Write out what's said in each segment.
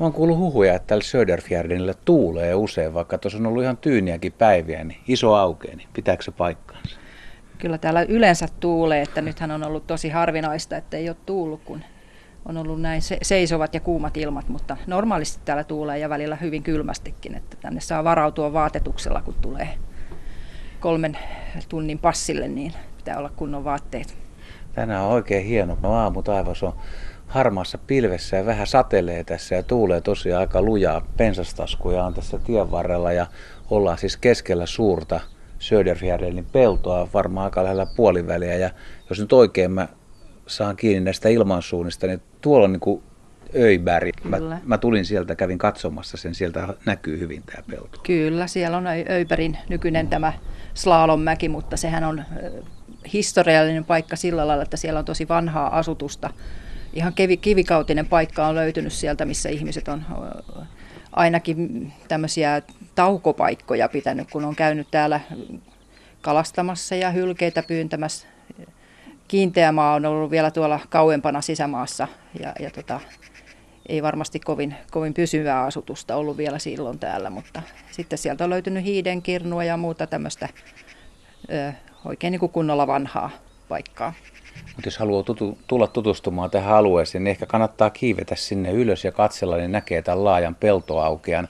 Mä oon kuullut huhuja, että tällä Söderfjärdenillä tuulee usein, vaikka tuossa on ollut ihan tyyniäkin päiviä, niin iso aukee, niin pitääkö se paikkaansa? Kyllä täällä yleensä tuulee, että nythän on ollut tosi harvinaista, että ei ole tuullut, kun on ollut näin seisovat ja kuumat ilmat, mutta normaalisti täällä tuulee ja välillä hyvin kylmästikin, että tänne saa varautua vaatetuksella, kun tulee kolmen tunnin passille, niin pitää olla kunnon vaatteet. Tänään on oikein hieno. No aamutaivas on harmaassa pilvessä ja vähän satelee tässä ja tuulee tosiaan aika lujaa. Pensastaskuja on tässä tien varrella ja ollaan siis keskellä suurta Söderfjärdenin peltoa, varmaan aika lähellä puoliväliä. Ja jos nyt oikein mä saan kiinni näistä ilmansuunnista, niin tuolla on niin kuin Öiberg. Mä, mä tulin sieltä, kävin katsomassa sen, sieltä näkyy hyvin tämä pelto. Kyllä, siellä on Öiberin nykyinen tämä Slalommäki, mutta sehän on historiallinen paikka sillä lailla, että siellä on tosi vanhaa asutusta. Ihan kivikautinen paikka on löytynyt sieltä, missä ihmiset on ainakin tämmöisiä taukopaikkoja pitänyt, kun on käynyt täällä kalastamassa ja hylkeitä pyyntämässä. Kiinteä maa on ollut vielä tuolla kauempana sisämaassa ja, ja tota, ei varmasti kovin, kovin pysyvää asutusta ollut vielä silloin täällä, mutta sitten sieltä on löytynyt hiidenkirnua ja muuta tämmöistä oikein niin kuin kunnolla vanhaa paikkaa. Mutta jos haluaa tutu, tulla tutustumaan tähän alueeseen, niin ehkä kannattaa kiivetä sinne ylös ja katsella, niin näkee tämän laajan peltoaukean.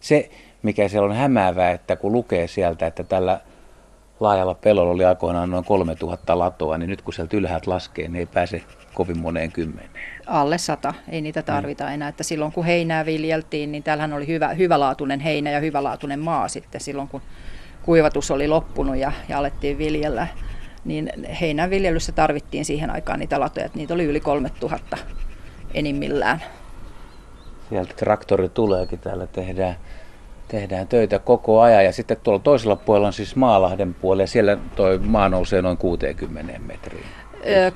Se, mikä siellä on hämäävää, että kun lukee sieltä, että tällä laajalla pellolla oli aikoinaan noin 3000 latoa, niin nyt kun sieltä ylhäältä laskee, niin ei pääse kovin moneen kymmeneen. Alle sata, ei niitä tarvita niin. enää. Että silloin kun heinää viljeltiin, niin täällähän oli hyvä, hyvälaatuinen heinä ja hyvälaatuinen maa sitten silloin, kun kuivatus oli loppunut ja, ja alettiin viljellä. Niin heinänviljelyssä tarvittiin siihen aikaan niitä latoja, että niitä oli yli 3000 enimmillään. Sieltä traktori tuleekin, täällä tehdään tehdään töitä koko ajan. Ja sitten tuolla toisella puolella on siis Maalahden puoli ja siellä tuo maa nousee noin 60 metriin.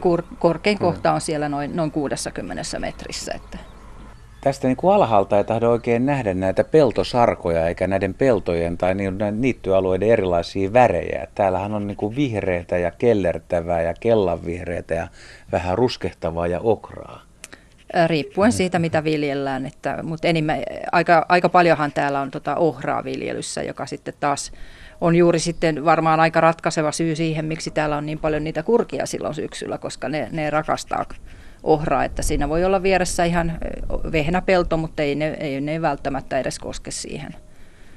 Kor- korkein kohta on siellä noin, noin 60 metrissä. Että. Tästä niin kuin alhaalta ei tahdo oikein nähdä näitä peltosarkoja eikä näiden peltojen tai niittyalueiden erilaisia värejä. Täällähän on niin kuin vihreitä ja kellertävää ja kellanvihreitä ja vähän ruskehtavaa ja okraa riippuen siitä, mitä viljellään. Että, mutta enimmä, aika, aika paljonhan täällä on tota ohraa viljelyssä, joka sitten taas on juuri sitten varmaan aika ratkaiseva syy siihen, miksi täällä on niin paljon niitä kurkia silloin syksyllä, koska ne, ne rakastaa ohraa, että siinä voi olla vieressä ihan vehnäpelto, mutta ei ne, ei ne välttämättä edes koske siihen.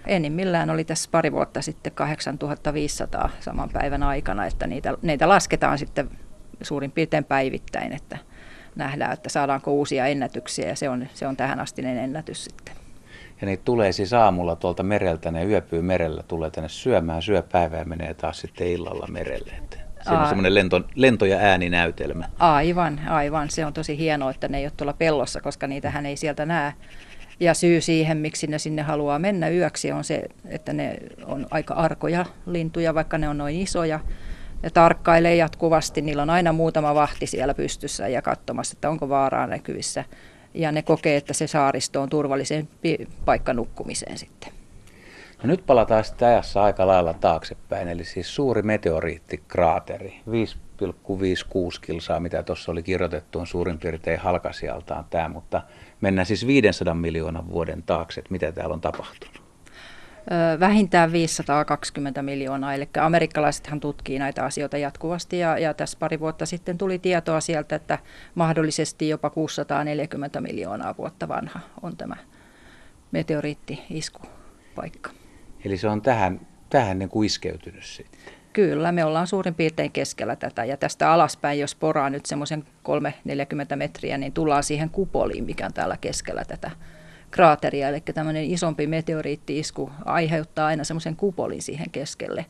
Enimmillään oli tässä pari vuotta sitten 8500 saman päivän aikana, että niitä, niitä lasketaan sitten suurin piirtein päivittäin, että nähdään, että saadaanko uusia ennätyksiä ja se on, se on tähän astinen ennätys sitten. Ja niitä tulee siis aamulla tuolta mereltä, ne yöpyy merellä, tulee tänne syömään, syö päivää ja menee taas sitten illalla merelle. Se on semmoinen lento, lento- ja ääninäytelmä. Aivan, aivan. Se on tosi hienoa, että ne ei ole tuolla pellossa, koska niitähän ei sieltä näe. Ja syy siihen, miksi ne sinne haluaa mennä yöksi, on se, että ne on aika arkoja lintuja, vaikka ne on noin isoja ja tarkkailee jatkuvasti. Niillä on aina muutama vahti siellä pystyssä ja katsomassa, että onko vaaraa näkyvissä. Ja ne kokee, että se saaristo on turvallisempi paikka nukkumiseen sitten. No nyt palataan sitten ajassa aika lailla taaksepäin, eli siis suuri meteoriittikraateri, 5,56 kilsaa, mitä tuossa oli kirjoitettu, on suurin piirtein halkasijaltaan tämä, mutta mennään siis 500 miljoonan vuoden taakse, että mitä täällä on tapahtunut vähintään 520 miljoonaa. Eli amerikkalaisethan tutkii näitä asioita jatkuvasti ja, ja tässä pari vuotta sitten tuli tietoa sieltä, että mahdollisesti jopa 640 miljoonaa vuotta vanha on tämä meteoriitti-iskupaikka. Eli se on tähän, tähän niin kuin iskeytynyt sitten? Kyllä, me ollaan suurin piirtein keskellä tätä ja tästä alaspäin, jos poraa nyt semmoisen 3-40 metriä, niin tullaan siihen kupoliin, mikä on täällä keskellä tätä kraateria, eli tämmöinen isompi meteoriitti-isku aiheuttaa aina semmoisen kupolin siihen keskelle.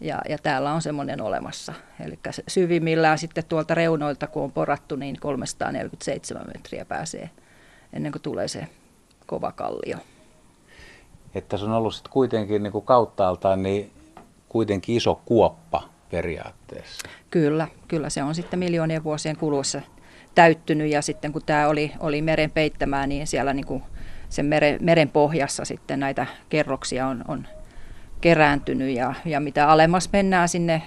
Ja, ja täällä on semmoinen olemassa. Eli syvimmillään sitten tuolta reunoilta, kun on porattu, niin 347 metriä pääsee ennen kuin tulee se kova kallio. Että se on ollut sitten kuitenkin niin kuin kauttaaltaan niin kuitenkin iso kuoppa periaatteessa. Kyllä, kyllä se on sitten miljoonien vuosien kuluessa täyttynyt ja sitten kun tämä oli, oli meren peittämää, niin siellä niin kuin sen meren, meren pohjassa sitten näitä kerroksia on, on kerääntynyt ja, ja mitä alemmas mennään sinne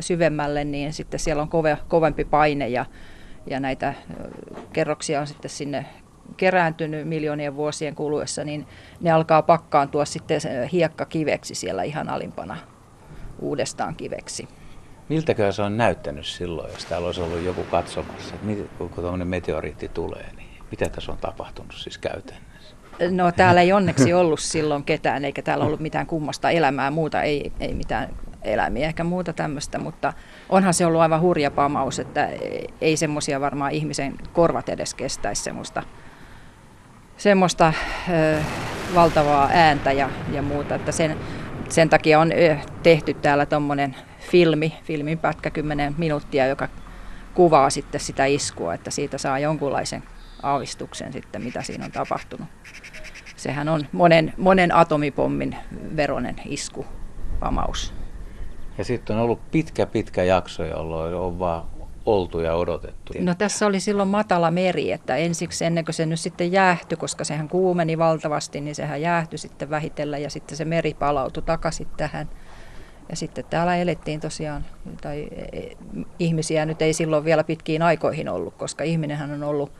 syvemmälle, niin sitten siellä on kove, kovempi paine ja, ja näitä kerroksia on sitten sinne kerääntynyt miljoonien vuosien kuluessa, niin ne alkaa pakkaantua sitten hiekkakiveksi siellä ihan alimpana uudestaan kiveksi. Miltäkö se on näyttänyt silloin, jos täällä olisi ollut joku katsomassa, että kun tuommoinen meteoriitti tulee, niin mitä tässä on tapahtunut siis käytännössä? No täällä ei onneksi ollut silloin ketään, eikä täällä ollut mitään kummasta elämää, muuta ei, ei mitään eläimiä, ehkä muuta tämmöistä, mutta onhan se ollut aivan hurja pamaus, että ei semmoisia varmaan ihmisen korvat edes kestäisi semmoista, semmoista ö, valtavaa ääntä ja, ja muuta, että sen, sen takia on tehty täällä tuommoinen filmi, filmin pätkä 10 minuuttia, joka kuvaa sitten sitä iskua, että siitä saa jonkunlaisen aavistuksen sitten, mitä siinä on tapahtunut. Sehän on monen, monen atomipommin veronen isku, pamaus. Ja sitten on ollut pitkä, pitkä jakso, jolloin on vaan oltu ja odotettu. No tässä oli silloin matala meri, että ensiksi ennen kuin se nyt sitten jäähtyi, koska sehän kuumeni valtavasti, niin sehän jäähtyi sitten vähitellen ja sitten se meri palautui takaisin tähän. Ja sitten täällä elettiin tosiaan, tai e, e, ihmisiä nyt ei silloin vielä pitkiin aikoihin ollut, koska ihminenhän on ollut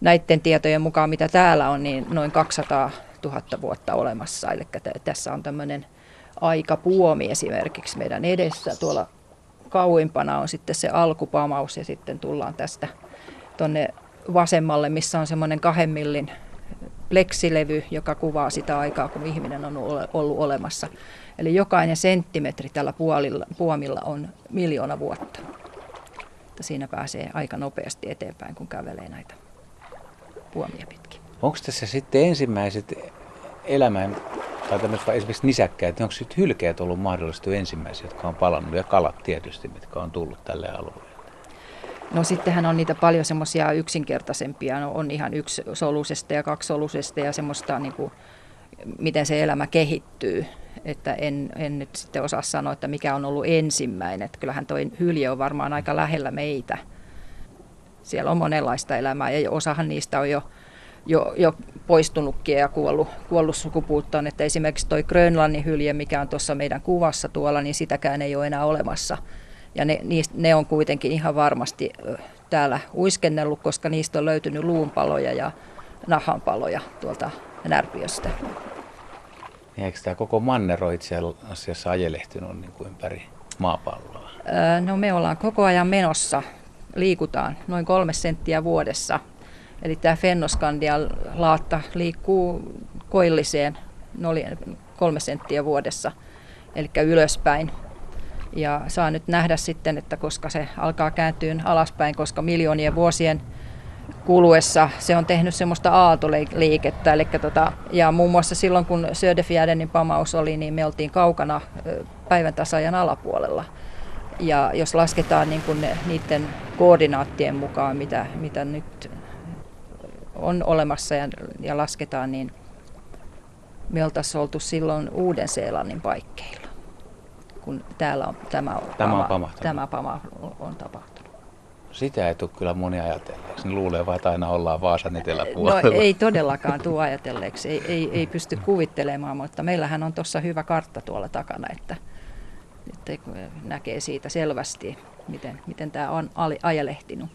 näiden tietojen mukaan, mitä täällä on, niin noin 200 000 vuotta olemassa. Eli tässä on tämmöinen aikapuomi esimerkiksi meidän edessä. Tuolla kauimpana on sitten se alkupamaus ja sitten tullaan tästä tuonne vasemmalle, missä on semmoinen kahden millin pleksilevy, joka kuvaa sitä aikaa, kun ihminen on ollut olemassa. Eli jokainen senttimetri tällä puolilla, puomilla on miljoona vuotta. Että siinä pääsee aika nopeasti eteenpäin, kun kävelee näitä puomia pitkin. Onko tässä sitten ensimmäiset elämän, tai tämmöiset esimerkiksi nisäkkäät, onko sitten hylkeet ollut mahdollisesti ensimmäisiä, jotka on palannut, ja kalat tietysti, mitkä on tullut tälle alueelle? No sittenhän on niitä paljon semmoisia yksinkertaisempia, no, on ihan yksi solusesta ja kaksi solusesta ja semmoista, niin kuin, miten se elämä kehittyy. Että en, en nyt sitten osaa sanoa, että mikä on ollut ensimmäinen. Että kyllähän tuo hylje on varmaan aika lähellä meitä. Siellä on monenlaista elämää ja osahan niistä on jo, jo, jo poistunutkin ja kuollut, kuollut sukupuuttoon. Että esimerkiksi tuo Grönlannin hylje, mikä on tuossa meidän kuvassa tuolla, niin sitäkään ei ole enää olemassa. Ja ne, ne on kuitenkin ihan varmasti täällä uiskennellut, koska niistä on löytynyt luunpaloja ja nahanpaloja tuolta Närpiöstä. Niin eikö tämä koko mannero itse asiassa ajelehtinut niin kuin ympäri maapalloa? no me ollaan koko ajan menossa, liikutaan noin kolme senttiä vuodessa. Eli tämä Fennoskandian laatta liikkuu koilliseen noin kolme senttiä vuodessa, eli ylöspäin. Ja saa nyt nähdä sitten, että koska se alkaa kääntyä alaspäin, koska miljoonien vuosien kuluessa se on tehnyt semmoista aaltoliikettä. Eli tota, ja muun muassa silloin, kun Söderfjärdenin pamaus oli, niin me oltiin kaukana päivän tasajan alapuolella. Ja jos lasketaan niin kuin ne, niiden koordinaattien mukaan, mitä, mitä nyt on olemassa ja, ja lasketaan, niin me oltaisiin oltu silloin Uuden-Seelannin paikkeilla, kun täällä on tämä, tämä, on tämä pama on tapahtunut. Sitä ei tule kyllä moni ajatelleeksi. Ne luulee vaan, että aina ollaan Vaasan eteläpuolella. No ei todellakaan tule ajatelleeksi. Ei, ei, ei pysty kuvittelemaan, mutta meillähän on tuossa hyvä kartta tuolla takana, että, että näkee siitä selvästi, miten, miten tämä on ajelehtinut.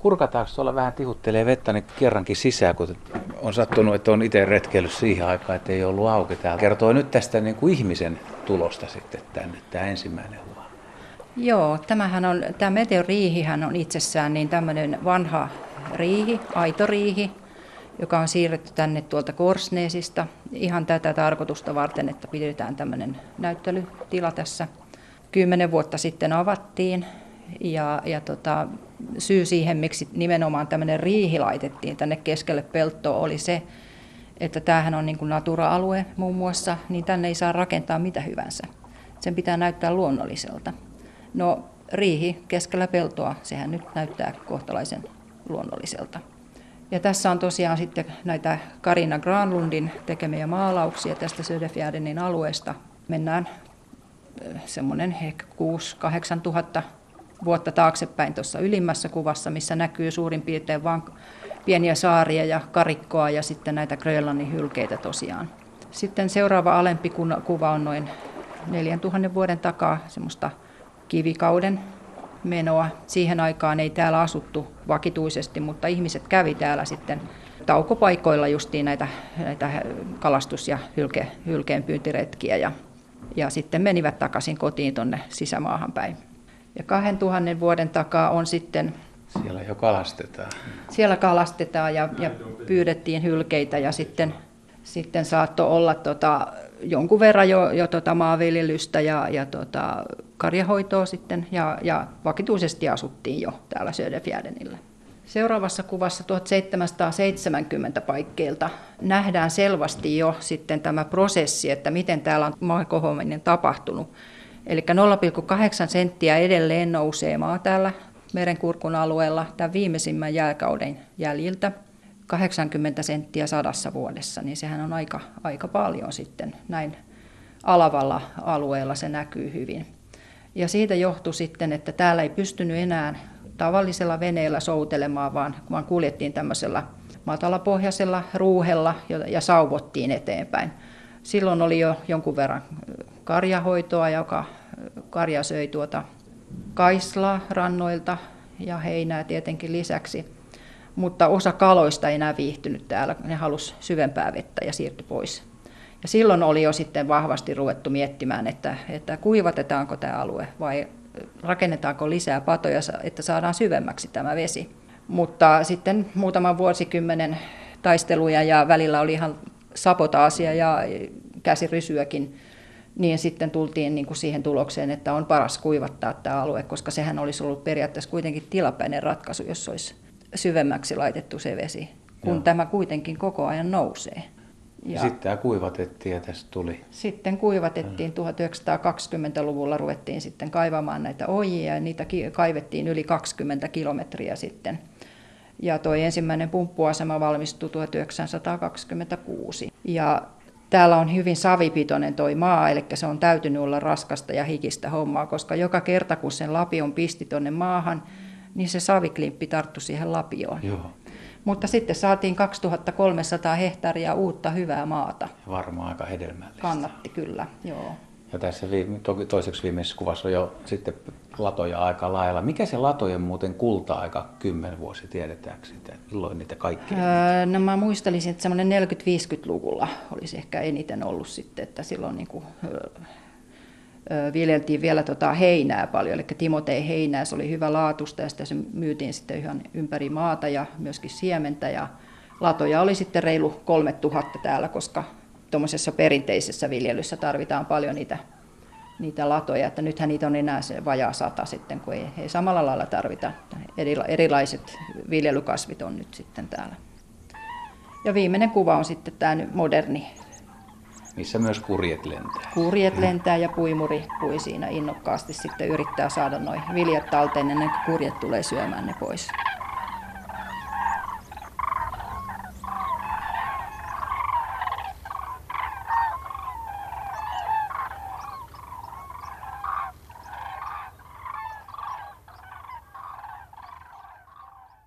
Kurkataanko tuolla vähän tihuttelee vettä niin kerrankin sisään, kun on sattunut, että on itse retkeillyt siihen aikaan, että ei ollut auki täällä. Kertoo nyt tästä niin kuin ihmisen tulosta sitten tänne, tämä ensimmäinen Joo, tämähän on, tämä meteoriihihän on itsessään niin tämmöinen vanha riihi, aito riihi, joka on siirretty tänne tuolta Korsneesista ihan tätä tarkoitusta varten, että pidetään tämmöinen näyttelytila tässä. Kymmenen vuotta sitten avattiin ja, ja tota, syy siihen, miksi nimenomaan tämmöinen riihi laitettiin tänne keskelle peltoa, oli se, että tämähän on niin kuin natura-alue muun muassa, niin tänne ei saa rakentaa mitä hyvänsä. Sen pitää näyttää luonnolliselta. No riihi keskellä peltoa, sehän nyt näyttää kohtalaisen luonnolliselta. Ja tässä on tosiaan sitten näitä Karina Granlundin tekemiä maalauksia tästä Söderfjärdenin alueesta. Mennään semmoinen ehkä 6-8 tuhatta vuotta taaksepäin tuossa ylimmässä kuvassa, missä näkyy suurin piirtein vain pieniä saaria ja karikkoa ja sitten näitä Grönlannin hylkeitä tosiaan. Sitten seuraava alempi kuva on noin 4000 vuoden takaa semmoista kivikauden menoa. Siihen aikaan ei täällä asuttu vakituisesti, mutta ihmiset kävi täällä sitten taukopaikoilla justiin näitä, näitä kalastus- ja hylke, hylkeenpyyntiretkiä ja, ja sitten menivät takaisin kotiin tuonne sisämaahan päin. Ja 2000 vuoden takaa on sitten... Siellä jo kalastetaan. Siellä kalastetaan ja, ja pyydettiin hylkeitä ja sitten, sitten saattoi olla tota, jonkun verran jo, jo tota maanviljelystä ja, ja tota, karjahoitoa sitten ja, ja vakituisesti asuttiin jo täällä Söderfjärdenillä. Seuraavassa kuvassa 1770 paikkeilta nähdään selvästi jo sitten tämä prosessi, että miten täällä on maan kohoaminen tapahtunut. Eli 0,8 senttiä edelleen nousee maa täällä merenkurkun alueella tämän viimeisimmän jääkauden jäljiltä. 80 senttiä sadassa vuodessa, niin sehän on aika, aika paljon sitten. Näin alavalla alueella se näkyy hyvin. Ja siitä johtui sitten, että täällä ei pystynyt enää tavallisella veneellä soutelemaan, vaan, vaan kuljettiin tämmöisellä matalapohjaisella ruuhella ja sauvottiin eteenpäin. Silloin oli jo jonkun verran karjahoitoa, joka karja söi tuota kaislaa rannoilta ja heinää tietenkin lisäksi. Mutta osa kaloista ei enää viihtynyt täällä, ne halusi syvempää vettä ja siirtyi pois. Ja silloin oli jo sitten vahvasti ruvettu miettimään, että, että kuivatetaanko tämä alue vai rakennetaanko lisää patoja, että saadaan syvemmäksi tämä vesi. Mutta sitten muutaman vuosikymmenen taisteluja ja välillä oli ihan sapotaasia ja käsirysyäkin, niin sitten tultiin niin kuin siihen tulokseen, että on paras kuivattaa tämä alue, koska sehän olisi ollut periaatteessa kuitenkin tilapäinen ratkaisu, jos olisi syvemmäksi laitettu se vesi, kun Joo. tämä kuitenkin koko ajan nousee. Ja sitten tämä kuivatettiin ja tästä tuli. Sitten kuivatettiin, 1920-luvulla ruvettiin sitten kaivamaan näitä ojia ja niitä kaivettiin yli 20 kilometriä sitten. Ja tuo ensimmäinen pumppuasema valmistui 1926. Ja täällä on hyvin savipitoinen toi maa, eli se on täytynyt olla raskasta ja hikistä hommaa, koska joka kerta kun sen lapion pisti tuonne maahan, niin se saviklimppi tarttui siihen lapioon. Joo. Mutta sitten saatiin 2300 hehtaaria uutta hyvää maata. Varmaan aika hedelmällistä. Kannatti kyllä, joo. Ja tässä viime, toiseksi viimeisessä kuvassa on jo sitten latoja aika lailla. Mikä se latojen muuten kulta-aika kymmen vuosi tiedetäänkö sitä? Milloin niitä kaikki? Öö, no mä muistelisin, että semmoinen 40-50-luvulla olisi ehkä eniten ollut sitten, että silloin niin kuin, viljeltiin vielä tota heinää paljon, eli Timotei heinää, se oli hyvä laatusta ja sitä se myytiin sitten ihan ympäri maata ja myöskin siementä ja latoja oli sitten reilu 3000 täällä, koska tuommoisessa perinteisessä viljelyssä tarvitaan paljon niitä, niitä latoja, että nythän niitä on enää se vajaa sata sitten, kun ei, ei samalla lailla tarvita. Erilaiset viljelykasvit on nyt sitten täällä. Ja viimeinen kuva on sitten tämä moderni missä myös kurjet lentää. Kurjet lentää ja puimuri pui siinä innokkaasti sitten yrittää saada noin viljat talteen ennen kuin kurjet tulee syömään ne pois.